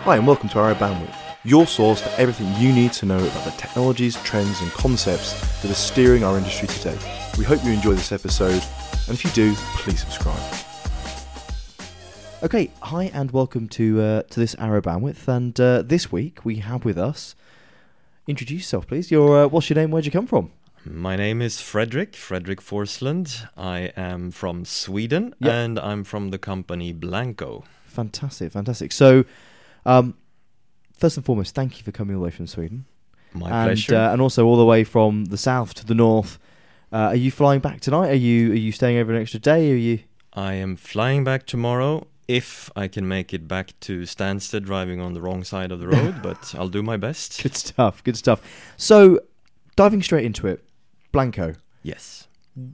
Hi, and welcome to Arrow Bandwidth, your source for everything you need to know about the technologies, trends, and concepts that are steering our industry today. We hope you enjoy this episode, and if you do, please subscribe. Okay, hi and welcome to uh, to this Arrow Bandwidth. And uh, this week we have with us. Introduce yourself, please. Your uh, what's your name? Where'd you come from? My name is Fredrik, Fredrik Forslund. I am from Sweden Yep. and I'm from the company Blancco. Fantastic, fantastic. So, um, first and foremost, thank you for coming all the way from Sweden, My and pleasure. Uh, and also all the way from the south to the north. Uh, are you flying back tonight? Are you are you staying over an extra day? Are you? I am flying back tomorrow if I can make it back to Stansted driving on the wrong side of the road, but I'll do my best. Good stuff. Good stuff. So, diving straight into it, Blancco. Yes.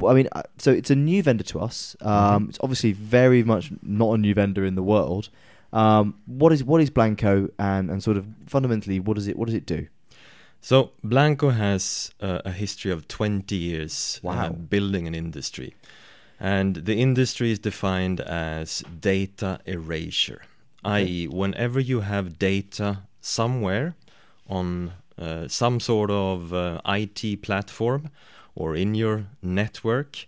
I mean, uh, so it's a new vendor to us. Um, Mhm. It's obviously very much not a new vendor in the world. Um, what is what is Blancco, and, and sort of fundamentally, what does it what does it do? So Blancco has uh, a history of 20 years uh, building an industry. And the industry is defined as data erasure, i.e., whenever you have data somewhere on uh, some sort of uh, IT platform or in your network,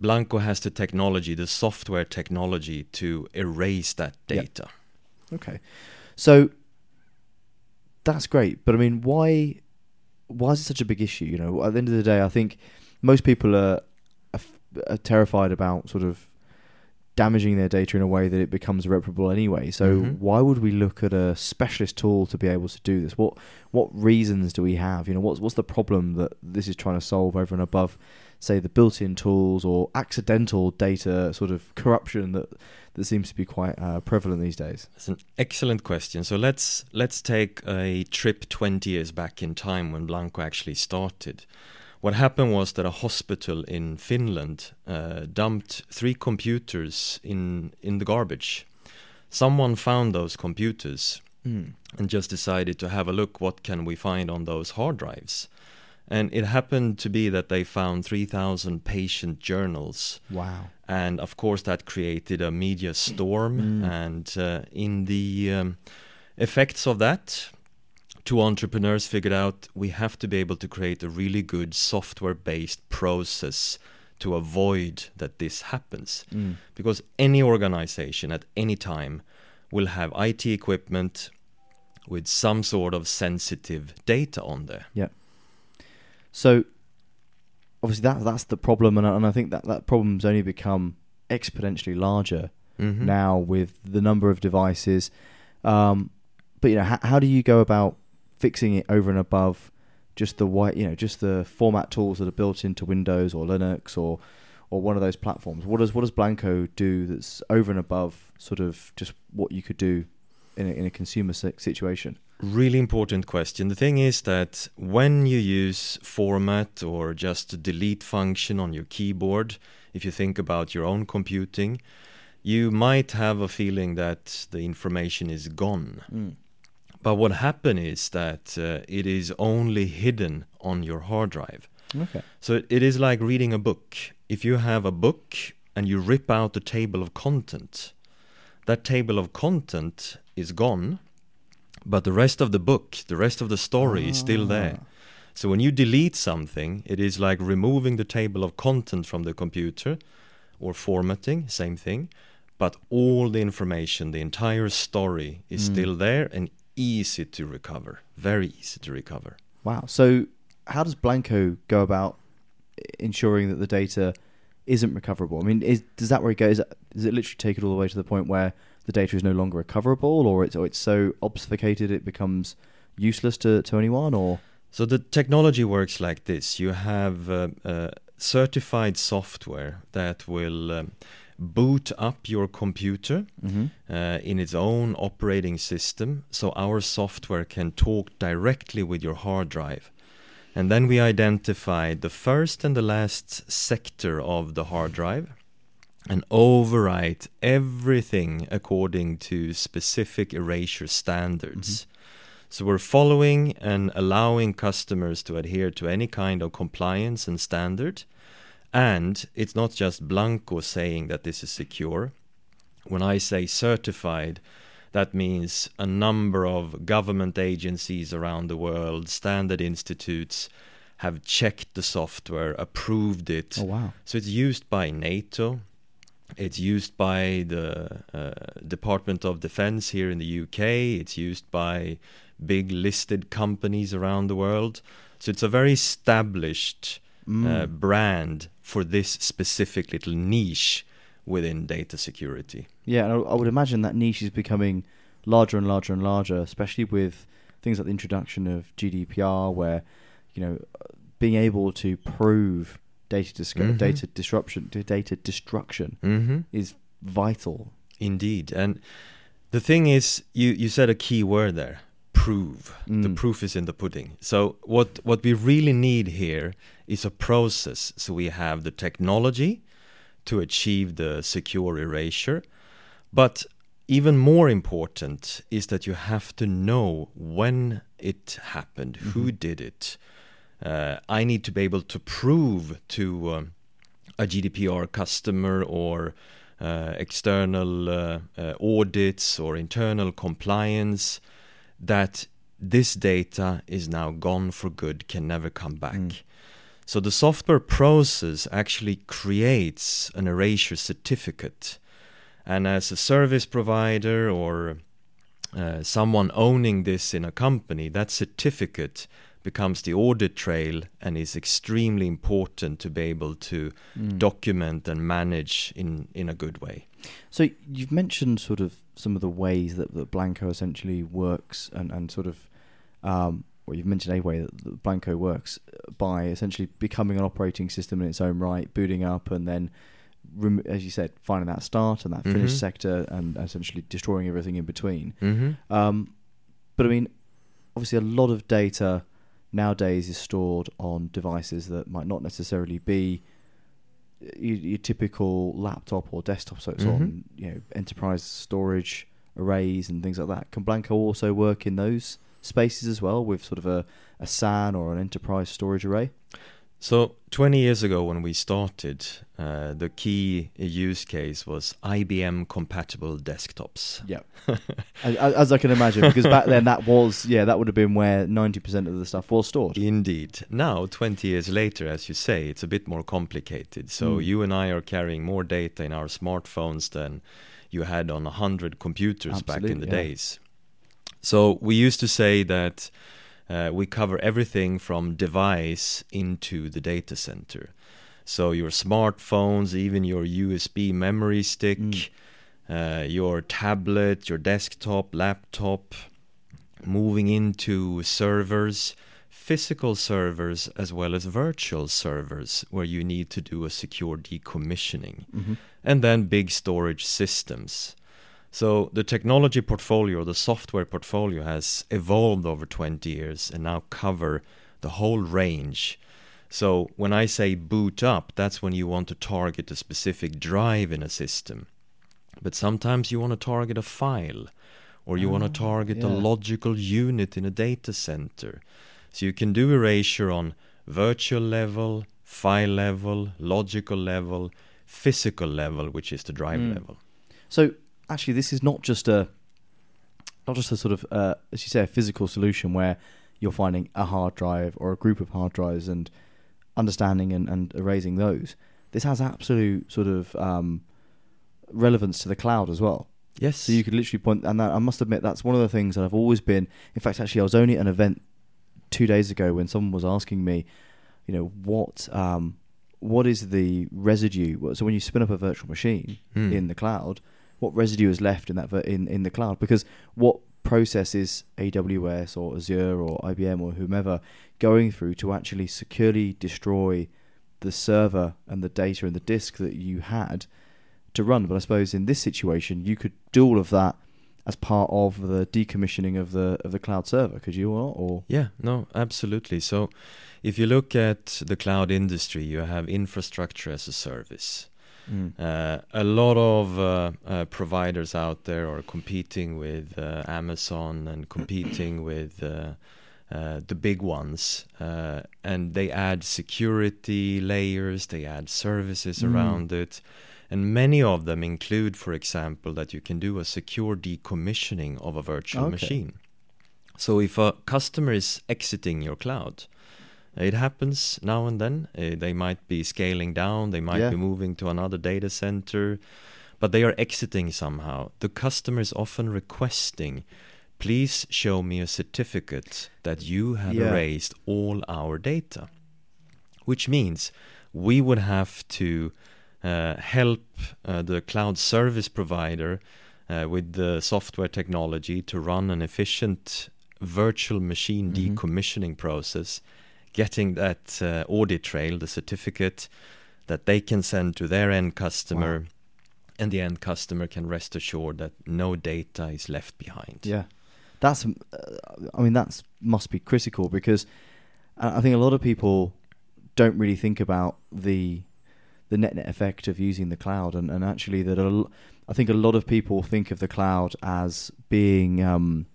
Blancco has the technology, the software technology to erase that Yeah. data. Okay, so that's great, but I mean, why why is it such a big issue? You know, at the end of the day, I think most people are, are, are terrified about sort of damaging their data in a way that it becomes irreparable anyway. So Mhm. why would we look at a specialist tool to be able to do this? What what reasons do we have? You know, what's what's the problem that this is trying to solve over and above, say, the built-in tools or accidental data sort of corruption that that seems to be quite uh, prevalent these days? That's an excellent question. So let's let's take a trip 20 years back in time when Blancco actually started. What happened was that a hospital in Finland uh, dumped three computers in in the garbage. Someone found those computers Mm. and just decided to have a look what can we find on those hard drives. And it happened to be that they found 3000 patient journals Wow. and of course that created a media storm Mm. and uh, in the um, effects of that two entrepreneurs figured out we have to be able to create a really good software based process to avoid that this happens Mm. because any organization at any time will have IT equipment with some sort of sensitive data on there So obviously that that's the problem, and I, and I think that that problem's only become exponentially larger Mhm. now with the number of devices. Um, but you know, how, how do you go about fixing it over and above just the white, you know, just the format tools that are built into Windows or Linux or or one of those platforms? What does what does Blancco do that's over and above sort of just what you could do in a, in a consumer situation? Really important question. The thing is that when you use format or just delete function on your keyboard, if you think about your own computing, you might have a feeling that the information is gone. But what happens is that uh, it is only hidden on your hard drive. Okay. So it is like reading a book. If you have a book and you rip out the table of content, that table of content is gone, but the rest of the book, the rest of the story is still there. So when you delete something, it is like removing the table of content from the computer or formatting, same thing, but all the information, the entire story is Mm. still there and easy to recover, very easy to recover. Wow. So, how does Blancco go about ensuring that the data isn't recoverable? I mean, is, does that where it goes? Does it literally take it all the way to the point where the data is no longer recoverable, or it's or it's so obfuscated it becomes useless to, to anyone? Or So the technology works like this: you have uh, uh, certified software that will um, boot up your computer uh, in its own operating system, so our software can talk directly with your hard drive. And then we identify the first and the last sector of the hard drive and overwrite everything according to specific erasure standards. Mm-hmm. So we're following and allowing customers to adhere to any kind of compliance and standard. And it's not just Blancco saying that this is secure. When I say certified, That means a number of government agencies around the world, standard institutes, have checked the software, approved it. Oh wow! So it's used by NATO. It's used by the uh, Department of Defense here in the UK. It's used by big listed companies around the world. So it's a very established Mm. uh, brand for this specific little niche within data security. Yeah, I would imagine that niche is becoming larger and larger and larger, especially with things like the introduction of GDPR, where you know being able to prove data dis- Mhm. data disruption, data destruction Mm-hmm. is vital. Indeed. And the thing is, you, you said a key word there prove. The Mm. proof is in the pudding. So, what, what we really need here is a process. So, we have the technology to achieve the secure erasure. But even more important is that you have to know when it happened, who Mhm. did it. Uh, I need to be able to prove to um, a GDPR customer or uh, external uh, uh, audits or internal compliance that this data is now gone for good, can never come back. Mm. So the software process actually creates an erasure certificate. And as a service provider or uh, someone owning this in a company, that certificate becomes the audit trail and is extremely important to be able to Mm. document and manage in, in a good way. So you've mentioned sort of some of the ways that, that Blancco essentially works, and, and sort of, um, well, you've mentioned a way that, Blancco works by essentially becoming an operating system in its own right, booting up, and then, rem- as you said, finding that start and that finish Mhm. sector, and essentially destroying everything in between. Mm-hmm. Um, but I mean, obviously, a lot of data nowadays is stored on devices that might not necessarily be your, your typical laptop or desktop. So it's Mhm. on you know enterprise storage arrays and things like that. Can Blancco also work in those spaces as well with sort of a, a SAN or an enterprise storage array? So 20 years ago when we started, uh, the key use case was IBM compatible desktops. Yeah, as, as I can imagine, because back then that was yeah that would have been where ninety percent of the stuff was stored. Indeed. Now, 20 years later, as you say, it's a bit more complicated. So Mm. you and I are carrying more data in our smartphones than you had on 100 computers back in the Absolutely, yeah. days. So we used to say that uh, we cover everything from device into the data center. So your smartphones, even your USB memory stick, Mm. uh, your tablet, your desktop, laptop, moving into servers, physical servers as well as virtual servers where you need to do a secure decommissioning, hmm and then big storage systems. So the technology portfolio, the software portfolio has evolved over 20 years and now cover the whole range. So when I say boot up, that's when you want to target a specific drive in a system. But sometimes you want to target a file or you want Ah, to target a logical unit in a data center. So you can do erasure on virtual level, file level, logical level, physical level, which is the drive Mm. level. So actually, this is not just a not just a sort of uh, as you say a physical solution where you're finding a hard drive or a group of hard drives and understanding and, and erasing those. This has absolute sort of um, relevance to the cloud as well. Yes. So you could literally point, and that, I must admit that's one of the things that I've always been. In fact, actually, I was only at an event two days ago when someone was asking me, you know, what um, what is the residue? So when you spin up a virtual machine Hmm. in the cloud, what residue is left in that in in the cloud? Because what process is AWS or Azure or IBM or whomever going through to actually securely destroy the server and the data and the disk that you had to run. But I suppose in this situation, you could do all of that as part of the decommissioning of the of the cloud server, could you or? Or Yeah, no, absolutely. So if you look at the cloud industry, you have infrastructure as a service. Uh, a lot of uh, uh, providers out there are competing with uh, Amazon and competing with uh, uh, the big ones, uh, and they add security layers, they add services Mm. around it, And many of them include, for example, that you can do a secure decommissioning of a virtual Okay. machine. So if a customer is exiting your cloud, it happens now and then. Uh, they might be scaling down, they might Yeah. be moving to another data center, but they are exiting somehow. The customer is often requesting, please show me a certificate that you have Yeah. erased all our data. Which means we would have to uh, help uh, the cloud service provider uh, with the software technology to run an efficient virtual machine Mhm. decommissioning process, getting that uh, audit trail, the certificate that they can send to their end customer, Wow. and the end customer can rest assured that no data is left behind. Yeah, that's. Uh, I mean, that's must be critical because I think a lot of people don't really think about the the net net effect of using the cloud, and, and actually that a l- I think a lot of people think of the cloud as being um,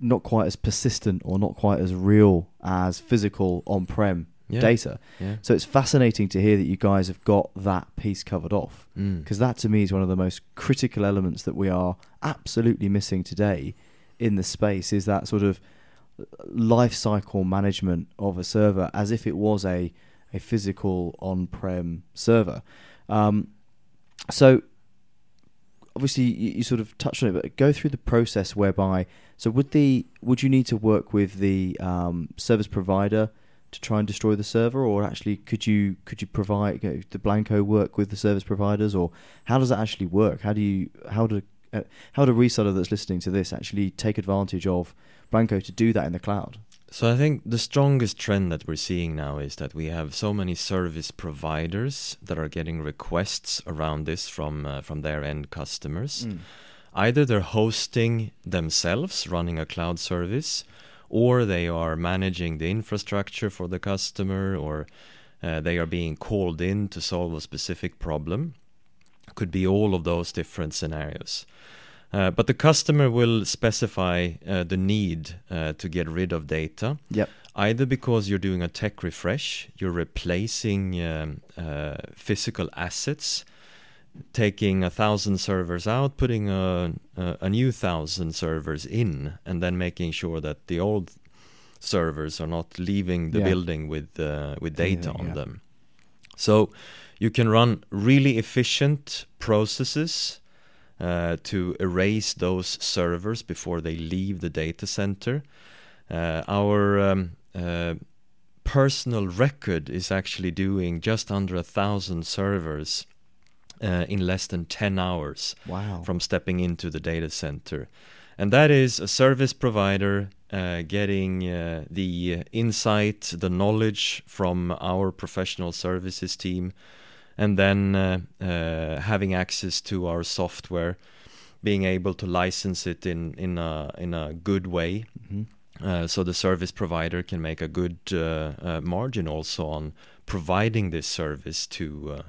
not quite as persistent or not quite as real as physical on prem Yeah. data. Yeah. So it's fascinating to hear that you guys have got that piece covered off Mm. because that to me is one of the most critical elements that we are absolutely missing today in the space is that sort of life cycle management of a server as if it was a a physical on-prem server. Um, so obviously you, you sort of touched on it, but go through the process whereby. So would the would you need to work with the um, service provider to try and destroy the server, or actually could you could you provide you know, the Blancco work with the service providers, or how does that actually work? How do you how do uh, how do a reseller that's listening to this actually take advantage of Blancco to do that in the cloud? So I think the strongest trend that we're seeing now is that we have so many service providers that are getting requests around this from uh, from their end customers. Either they're hosting themselves, running a cloud service, or they are managing the infrastructure for the customer, or uh, they are being called in to solve a specific problem. Could be all of those different scenarios. Uh, but the customer will specify uh, the need uh, to get rid of data, Yep. either because you're doing a tech refresh, you're replacing um, uh, physical assets, taking a thousand servers out, putting a, a, a new thousand servers in, and then making sure that the old servers are not leaving the Yeah. building with uh, with data on yeah. them. So you can run really efficient processes uh, to erase those servers before they leave the data center. Uh, our um, uh, personal record is actually doing just under a thousand servers uh, in less than 10 hours Wow. from stepping into the data center. And that is a service provider uh, getting uh, the insight, the knowledge from our professional services team, and then uh, uh, having access to our software, being able to license it in, in, a, in a good way. Mhm. Uh, so the service provider can make a good uh, uh, margin also on providing this service to uh,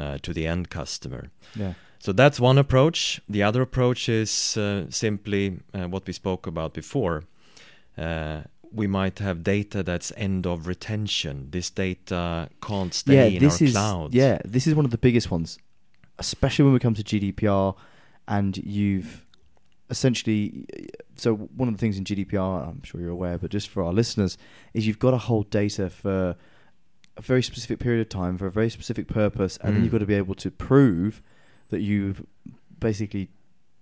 uh, to the end customer. Yeah. So that's one approach. The other approach is uh, simply uh, what we spoke about before. We might have data that's end of retention. This data can't stay yeah, in this our is cloud. yeah, this is one of the biggest ones, especially when we come to GDPR, and you've essentially. So one of the things in GDPR, I'm sure you're aware, but just for our listeners, is you've got to hold data for a very specific period of time for a very specific purpose, and then Mm. you've got to be able to prove that you've basically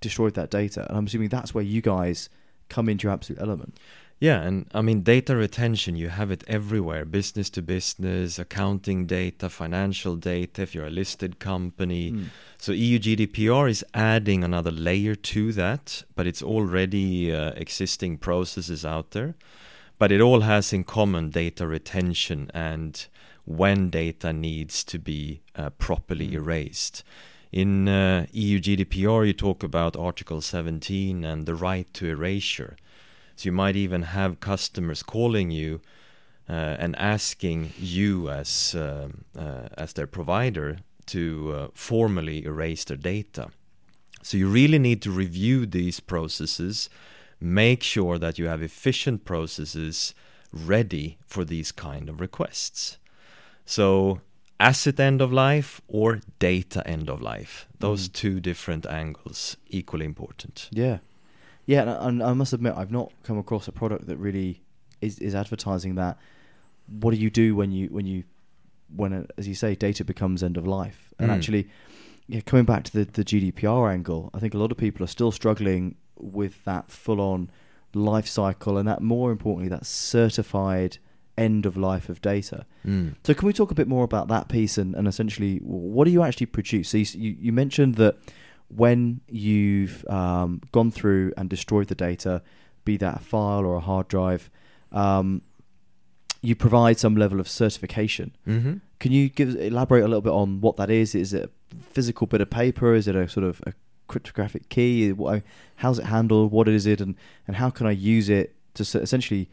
destroyed that data. And I'm assuming that's where you guys come into your absolute element. Yeah, and I mean data retention, you have it everywhere business to business, accounting data, financial data, if you're a listed company. Mm. So EU GDPR is adding another layer to that, but it's already uh, existing processes out there. But it all has in common data retention and when data needs to be uh, properly Mm. erased. In uh, EU GDPR, you talk about Article 17 and the right to erasure. So you might even have customers calling you uh, and asking you as um, uh, as their provider to uh, formally erase their data. So you really need to review these processes, make sure that you have efficient processes ready for these kind of requests. So asset end of life or data end of life. Those Mm. two different angles, equally important. Yeah, yeah, and I, I must admit I've not come across a product that really is is advertising that. What do you do when you when you when uh, as you say data becomes end of life? And Mm. actually, yeah, coming back to the the GDPR angle, I think a lot of people are still struggling with that full on life cycle and that more importantly that certified end of life of data. Mm. So can we talk a bit more about that piece and, and essentially what do you actually produce? So you, you, you mentioned that when you've um, gone through and destroyed the data, be that a file or a hard drive, um, you provide some level of certification. hmm Can you give elaborate a little bit on what that is? Is it a physical bit of paper? Is it a sort of a cryptographic key? How's it handled? What is it, and and how can I use it to essentially,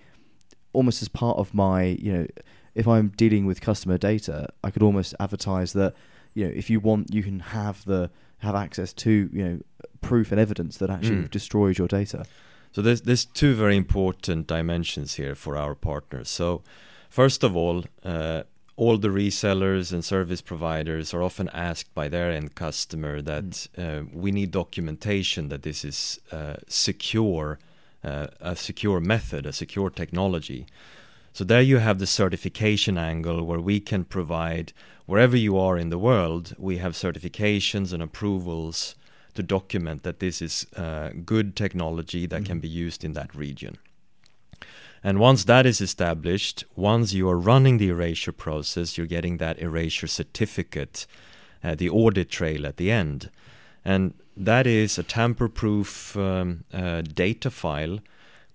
almost as part of my you know, if I'm dealing with customer data, I could almost advertise that you know if you want, you can have the have access to you know proof and evidence that actually Mm. you've destroyed your data. So there's there's two very important dimensions here for our partners. So first of all, uh, all the resellers and service providers are often asked by their end customer that uh, we need documentation that this is uh, secure, uh, a secure method, a secure technology. So there you have the certification angle where we can provide wherever you are in the world, we have certifications and approvals to document that this is uh, good technology that can Mhm. be used in that region. And once that is established, once you are running the erasure process, you're getting that erasure certificate, uh, the audit trail at the end. And that is a tamper proof um, uh, data file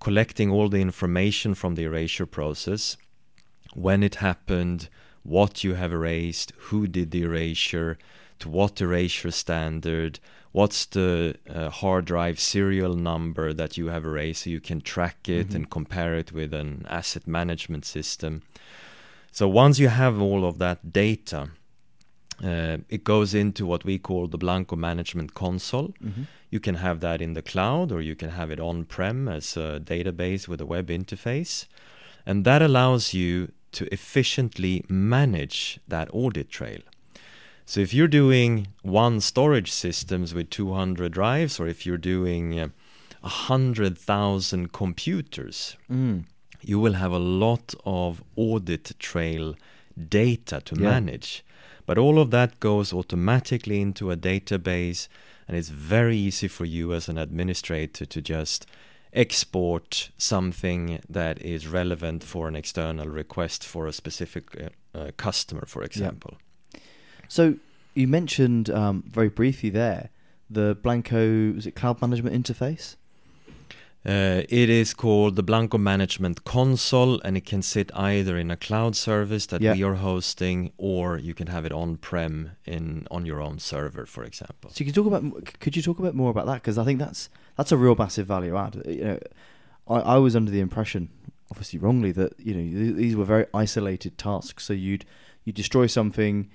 collecting all the information from the erasure process, when it happened, what you have erased, who did the erasure, to what erasure standard, what's the uh, hard drive serial number that you have erased so you can track it Mhm. and compare it with an asset management system. So once you have all of that data, uh, it goes into what we call the Blancco Management Console. Mm-hmm. You can have that in the cloud or you can have it on prem as a database with a web interface. And that allows you to efficiently manage that audit trail. So if you're doing one storage systems with 200 drives or if you're doing uh, 100,000 computers, Mm. you will have a lot of audit trail data to Yeah. manage. But all of that goes automatically into a database, and it's very easy for you as an administrator to just export something that is relevant for an external request for a specific uh, uh, customer, for example. So you mentioned um, very briefly there the Blancco was it cloud management interface? Uh, it is called the Blancco Management Console, and it can sit either in a cloud service that Yeah. we are hosting, or you can have it on-prem in on your own server, for example. So you can talk about. Could you talk a bit more about that? Because I think that's that's a real massive value add. You know, I, I was under the impression, obviously wrongly, that you know th- these were very isolated tasks. So you'd you destroy something,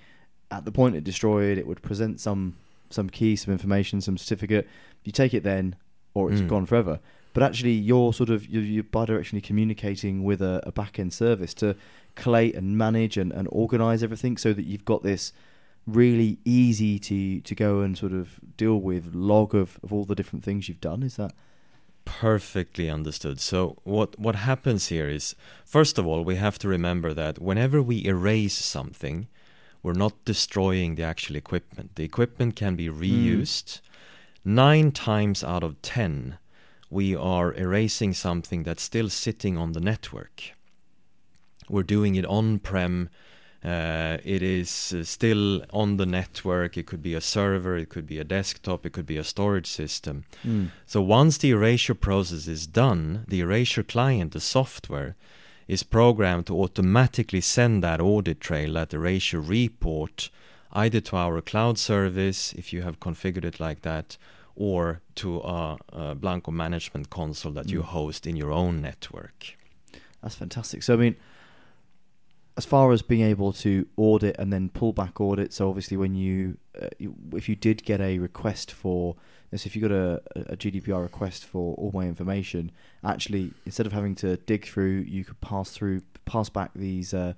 at the point it destroyed, it would present some some key, some information, some certificate. You take it then, or it's Mm. gone forever. But actually, you're sort of you're, you're bidirectionally communicating with a, a back end service to collate and manage and, and organize everything so that you've got this really easy to to go and sort of deal with log of, of all the different things you've done is that Perfectly understood. So what what happens here is, first of all, we have to remember that whenever we erase something, we're not destroying the actual equipment. The equipment can be hmm. reused. Nine times out of ten, we are erasing something that's still sitting on the network. We're doing it on-prem. Uh, it is uh, still on the network. It could be a server, it could be a desktop, it could be a storage system. So once the erasure process is done, the erasure client, the software, is programmed to automatically send that audit trail, that erasure report, either to our cloud service, if you have configured it like that, or to a, a Blancco management console that you Mm. host in your own network. that's fantastic so i mean as far as being able to audit and then pull back audit so obviously when you, uh, if you did get a request for so if you got a, a GDPR request for all my information, actually instead of having to dig through, you could pass through, pass back these uh,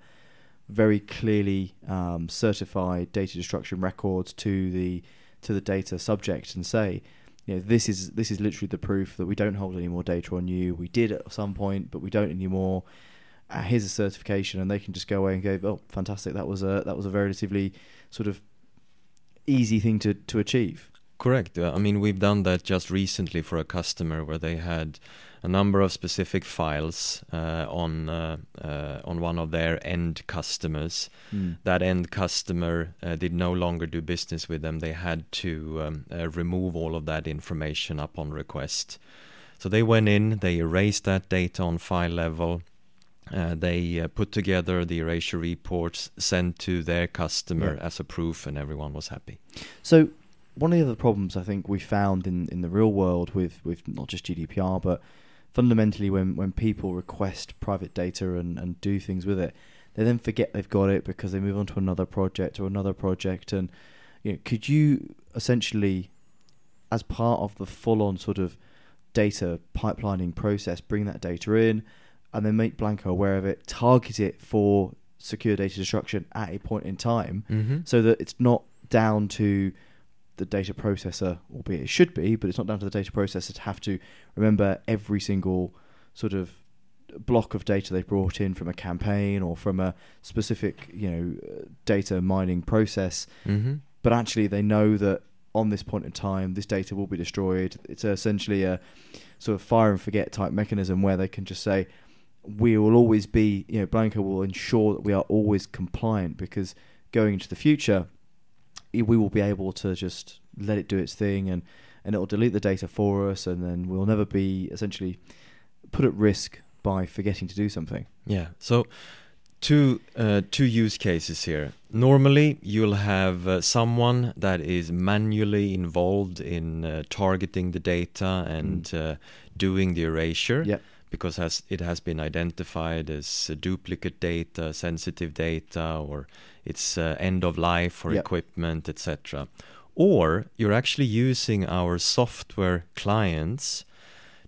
very clearly um, certified data destruction records to the to the data subject and say, you know, this is this is literally the proof that we don't hold any more data on you. We did at some point, but we don't anymore. Uh, here's a certification, and they can just go away and go, oh, fantastic! That was a that was a relatively sort of easy thing to to achieve. Correct. Uh, I mean, we've done that just recently for a customer where they had a number of specific files uh, on uh, uh, on one of their end customers. Mm. That end customer uh, did no longer do business with them. They had to um, uh, remove all of that information upon request. So they went in, they erased that data on file level. Uh, they uh, put together the erasure reports, sent to their customer Yeah. as a proof, and everyone was happy. So one of the other problems I think we found in, in the real world with, with not just GDPR but fundamentally when, when people request private data and, and do things with it, they then forget they've got it because they move on to another project or another project and you know, could you essentially as part of the full on sort of data pipelining process bring that data in and then make Blancco aware of it, target it for secure data destruction at a point in time Mm-hmm. so that it's not down to the data processor, albeit it should be, but it's not down to the data processor to have to remember every single sort of block of data they brought in from a campaign or from a specific, you know, data mining process. Mm-hmm. But actually, they know that on this point in time, this data will be destroyed. It's essentially a sort of fire and forget type mechanism where they can just say, we will always be, you know, Blancco will ensure that we are always compliant because going into the future, we will be able to just let it do its thing and, and it will delete the data for us and then we'll never be essentially put at risk by forgetting to do something. Yeah. So two uh, two use cases here. Normally, you'll have uh, someone that is manually involved in uh, targeting the data and uh, doing the erasure. Yeah. Because has, it has been identified as uh, duplicate data, sensitive data, or it's uh, end of life for Yeah. equipment, etc. Or you're actually using our software clients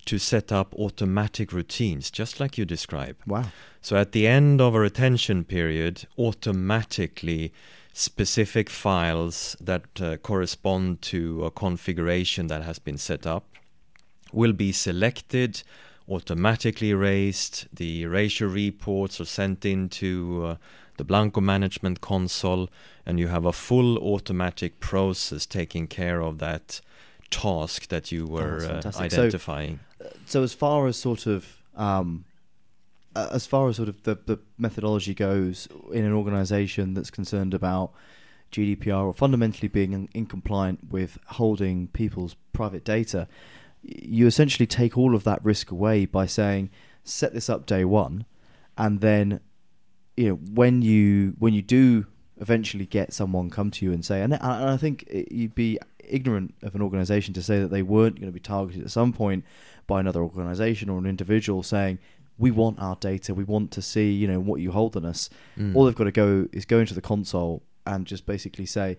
to set up automatic routines, just like you describe. Wow. So at the end of a retention period, automatically specific files that uh, correspond to a configuration that has been set up will be selected, automatically erased. The erasure reports are sent into uh, the Blancco management console, and you have a full automatic process taking care of that task that you were that's uh, fantastic. So- identifying. so as far as sort of um, uh, as far as sort of the, the methodology goes in an organization that's concerned about GDPR or fundamentally being in, in compliant with holding people's private data, you essentially take all of that risk away by saying set this up day one, and then you know when you when you do eventually get someone come to you and say, and, and I think it, you'd be ignorant of an organization to say that they weren't going to be targeted at some point by another organization or an individual saying, we want our data, we want to see, you know, what you hold on us. Mm. All they've got to go is go into the console and just basically say,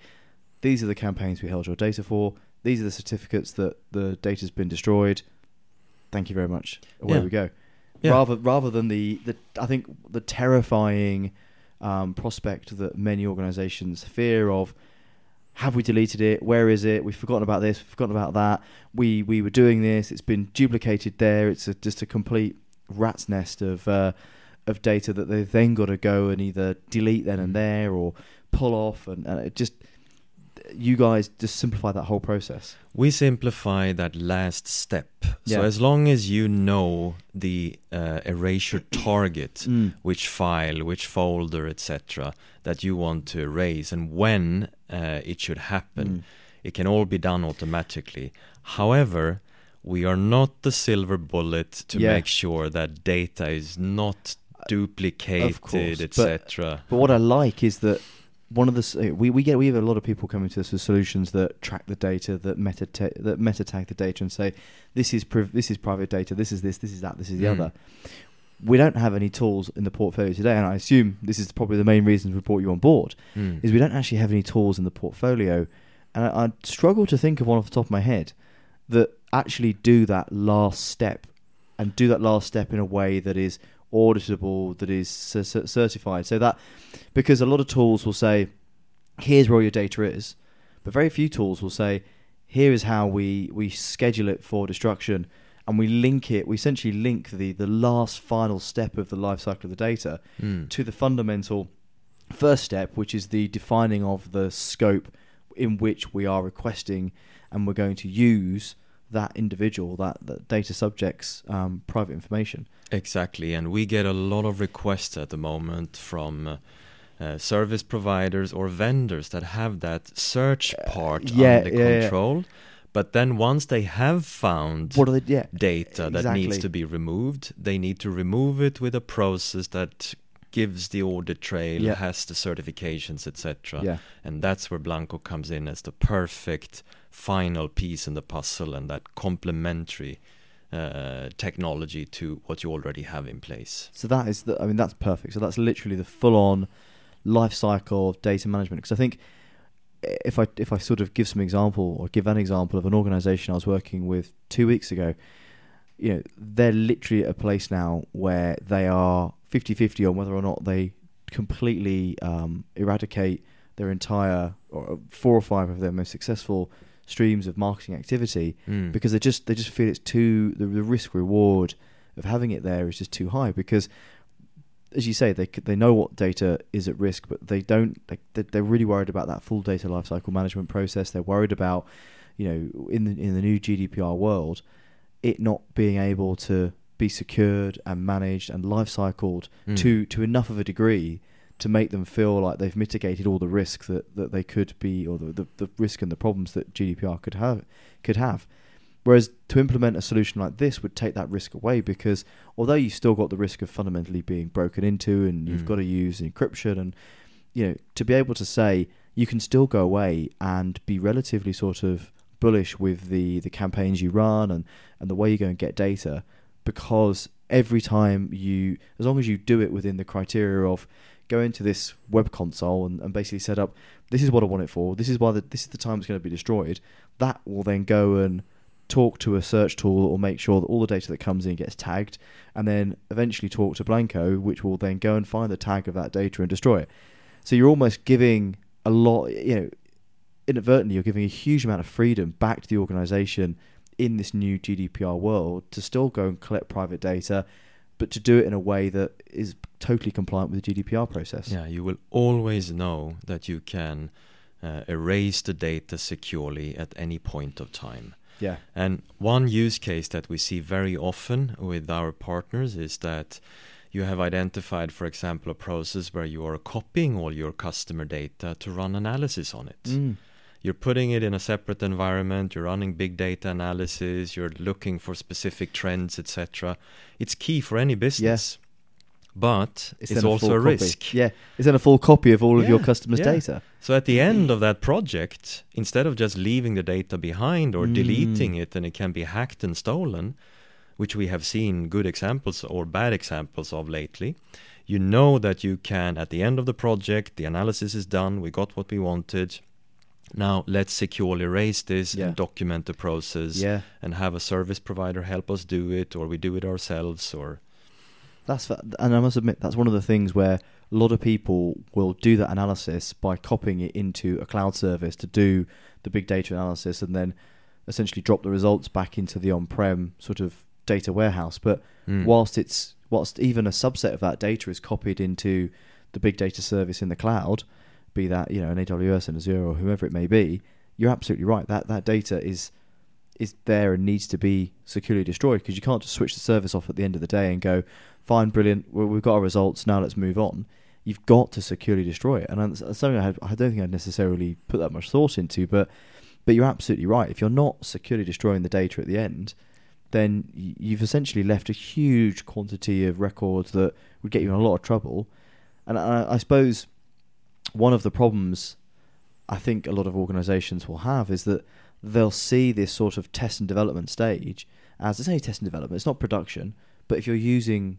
these are the campaigns we held your data for. These are the certificates that the data's been destroyed. Thank you very much. Away Yeah. we go. Yeah. Rather, rather than the, the I think the terrifying um, prospect that many organisations fear of. Have we deleted it? Where is it? We've forgotten about this. We've forgotten about that. We we were doing this. It's been duplicated there. It's a, just a complete rat's nest of uh, of data that they've then got to go and either delete then and there or pull off, and, and it just you guys just simplify that whole process. We simplify that last step. Yeah. So as long as you know the uh, erasure target, Mm. which file, which folder, etc., that you want to erase, and when uh, it should happen, Mm. it can all be done automatically. However, we are not the silver bullet to Yeah. make sure that data is not duplicated, course, but- etc. But what I like is that one of the we we get we have a lot of people coming to us with solutions that track the data that meta ta- that meta tag the data and say this is priv- this is private data this is this this is that this is the Mm. other. We don't have any tools in the portfolio today, and I assume this is probably the main reason we brought you on board. Mm. Is we don't actually have any tools in the portfolio, and I, I struggle to think of one off the top of my head that actually do that last step and do that last step in a way that is auditable, that is cer- cer- certified. So that because a lot of tools will say, "Here's where all your data is," but very few tools will say, "Here is how we we schedule it for destruction." And we link it. We essentially link the the last final step of the life cycle of the data Mm. to the fundamental first step, which is the defining of the scope in which we are requesting and we're going to use that individual, that, that data subject's um, private information. Exactly, and we get a lot of requests at the moment from uh, uh, service providers or vendors that have that search part yeah, under yeah, yeah. control. But then once they have found they? Yeah, data that needs to be removed, they need to remove it with a process that gives the audit trail, Yeah. has the certifications, etc. yeah, And that's where Blancco comes in as the perfect final piece in the puzzle and that complementary uh, technology to what you already have in place. So that is the. I mean, that's perfect. So that's literally the full-on life cycle of data management. Because I think if I if I sort of give some example or give an example of an organisation I was working with two weeks ago, you know, they're literally at a place now where they are 50-50 on whether or not they completely um, eradicate their entire or four or five of their most successful streams of marketing activity Mm. because they just they just feel it's too the, the risk reward of having it there is just too high because as you say they they know what data is at risk but they don't they, they- they're really worried about that full data lifecycle management process they're worried about you know in the in the new GDPR world it not being able to be secured and managed and life cycled Mm. to to enough of a degree to make them feel like they've mitigated all the risk that, that they could be or the, the, the risk and the problems that GDPR could have could have. Whereas to implement a solution like this would take that risk away because although you've still got the risk of fundamentally being broken into and you've Mm. got to use encryption and you know to be able to say you can still go away and be relatively sort of bullish with the the campaigns you run and and the way you go and get data because every time you as long as you do it within the criteria of go into this web console and, and basically set up this is what I want it for. This is why the, this is the time it's going to be destroyed. That will then go and talk to a search tool or make sure that all the data that comes in gets tagged and then eventually talk to Blancco which will then go and find the tag of that data and destroy it. So you're almost giving a lot you know inadvertently you're giving a huge amount of freedom back to the organization in this new GDPR world to still go and collect private data but to do it in a way that is totally compliant with the GDPR process. Yeah, you will always know that you can uh, erase the data securely at any point of time. Yeah. And one use case that we see very often with our partners is that you have identified, for example, a process where you are copying all your customer data to run analysis on it. Mm. You're putting it in a separate environment, you're running big data analysis, you're looking for specific trends, etc. It's key for any business. But it's, then also full a risk. Yeah, it's then a full copy of all of your customers' yeah. data. So at the end of that project, instead of just leaving the data behind or Mm. deleting it and it can be hacked and stolen, which we have seen good examples or bad examples of lately, you know that you can, at the end of the project, the analysis is done, we got what we wanted. Now let's securely erase this Yeah. and document the process Yeah, and have a service provider help us do it or we do it ourselves or that's and I must admit that's one of the things where a lot of people will do that analysis by copying it into a cloud service to do the big data analysis and then essentially drop the results back into the on-prem sort of data warehouse. But Mm. whilst it's whilst even a subset of that data is copied into the big data service in the cloud, be that you know an AWS and Azure or whoever it may be, you're absolutely right. That that data is is there and needs to be securely destroyed because you can't just switch the service off at the end of the day and go, fine, brilliant, we've got our results now, let's move on. You've got to securely destroy it, and that's something I, had, I don't think I'd necessarily put that much thought into, but but you're absolutely right. If you're not securely destroying the data at the end, then you've essentially left a huge quantity of records that would get you in a lot of trouble. And I, I suppose one of the problems I think a lot of organisations will have is that they'll see this sort of test and development stage as it's only test and development, it's not production. But if you're using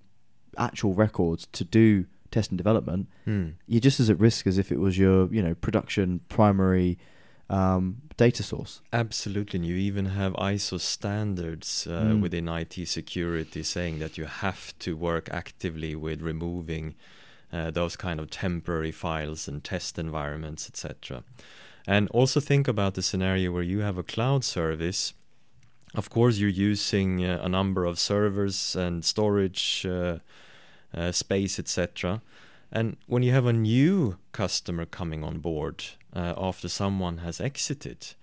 actual records to do test and development, Mm. you're just as at risk as if it was your you know production primary um, data source. Absolutely, and you even have ISO standards uh, Mm. within IT security saying that you have to work actively with removing uh, those kind of temporary files and test environments, etc. And also think about the scenario where you have a cloud service. Of course, you're using uh, a number of servers and storage uh, uh, space, etc. And when you have a new customer coming on board uh, after someone has exited,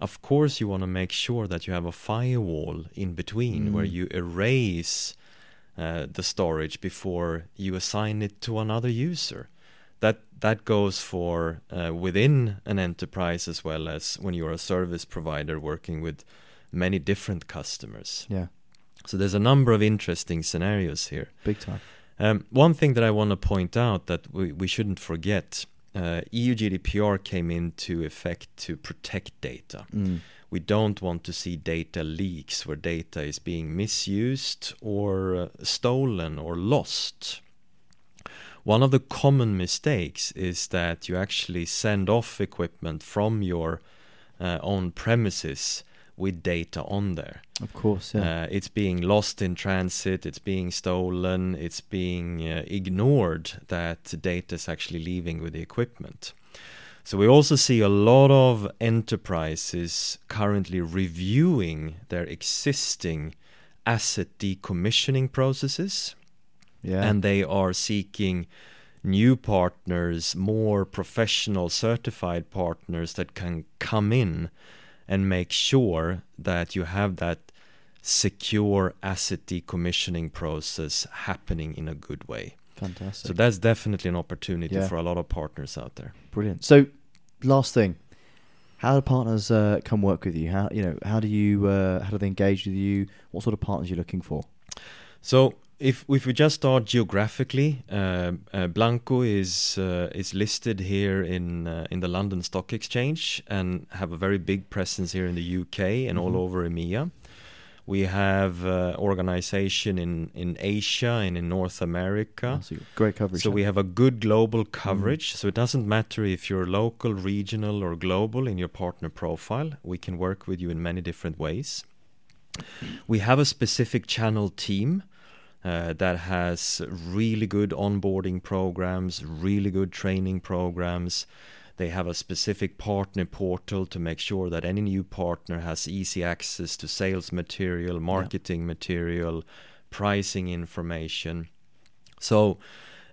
of course you want to make sure that you have a firewall in between where Mm. you erase uh, the storage before you assign it to another user. That that goes for uh, within an enterprise as well as when you're a service provider working with many different customers. Yeah, So there's a number of interesting scenarios here. big time. Um, one thing that I want to point out that we, we shouldn't forget uh, EU GDPR came into effect to protect data. Mm. We don't want to see data leaks where data is being misused or uh, stolen or lost. One of the common mistakes is that you actually send off equipment from your uh, own premises with data on there. Of course, yeah. Uh, it's being lost in transit, it's being stolen, it's being uh, ignored that data is actually leaving with the equipment. So we also see a lot of enterprises currently reviewing their existing asset decommissioning processes yeah, and they are seeking new partners, more professional certified partners that can come in and make sure that you have that secure asset decommissioning process happening in a good way. Fantastic. So that's definitely an opportunity Yeah. for a lot of partners out there. Brilliant. So, last thing, how do partners uh, come work with you? How you know? How do you? Uh, how do they engage with you? What sort of partners are you looking for? So if if we just start geographically, uh, uh, Blancco is uh, is listed here in uh, in the London Stock Exchange and have a very big presence here in the UK and all Mhm. over EMEA. We have uh, organization in in Asia and in North America. Oh, so great coverage. So we have a good global Mm. coverage. So it doesn't matter if you're local, regional, or global in your partner profile. We can work with you in many different ways. We have a specific channel team uh, that has really good onboarding programs, really good training programs. They have a specific partner portal to make sure that any new partner has easy access to sales material, marketing material, pricing information. So,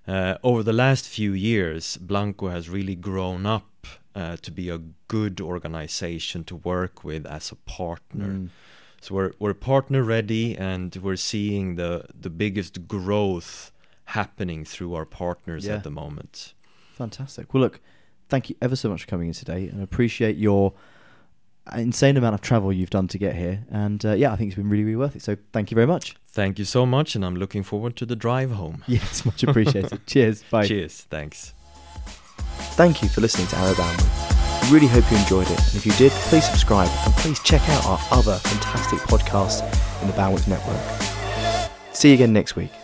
uh, over the last few years, Blancco has really grown up uh, to be a good organization to work with as a partner. Mm. So we're we're partner ready, and we're seeing the the biggest growth happening through our partners Yeah. at the moment. Fantastic. Well, look, thank you ever so much for coming in today, and I appreciate your insane amount of travel you've done to get here. And uh, yeah, I think it's been really, really worth it. So thank you very much. Thank you so much, and I'm looking forward to the drive home. Yes, much appreciated. Cheers. Bye. Cheers. Thanks. Thank you for listening to. We really hope you enjoyed it. And if you did, please subscribe and please check out our other fantastic podcasts in the Bandwidth Network. See you again next week.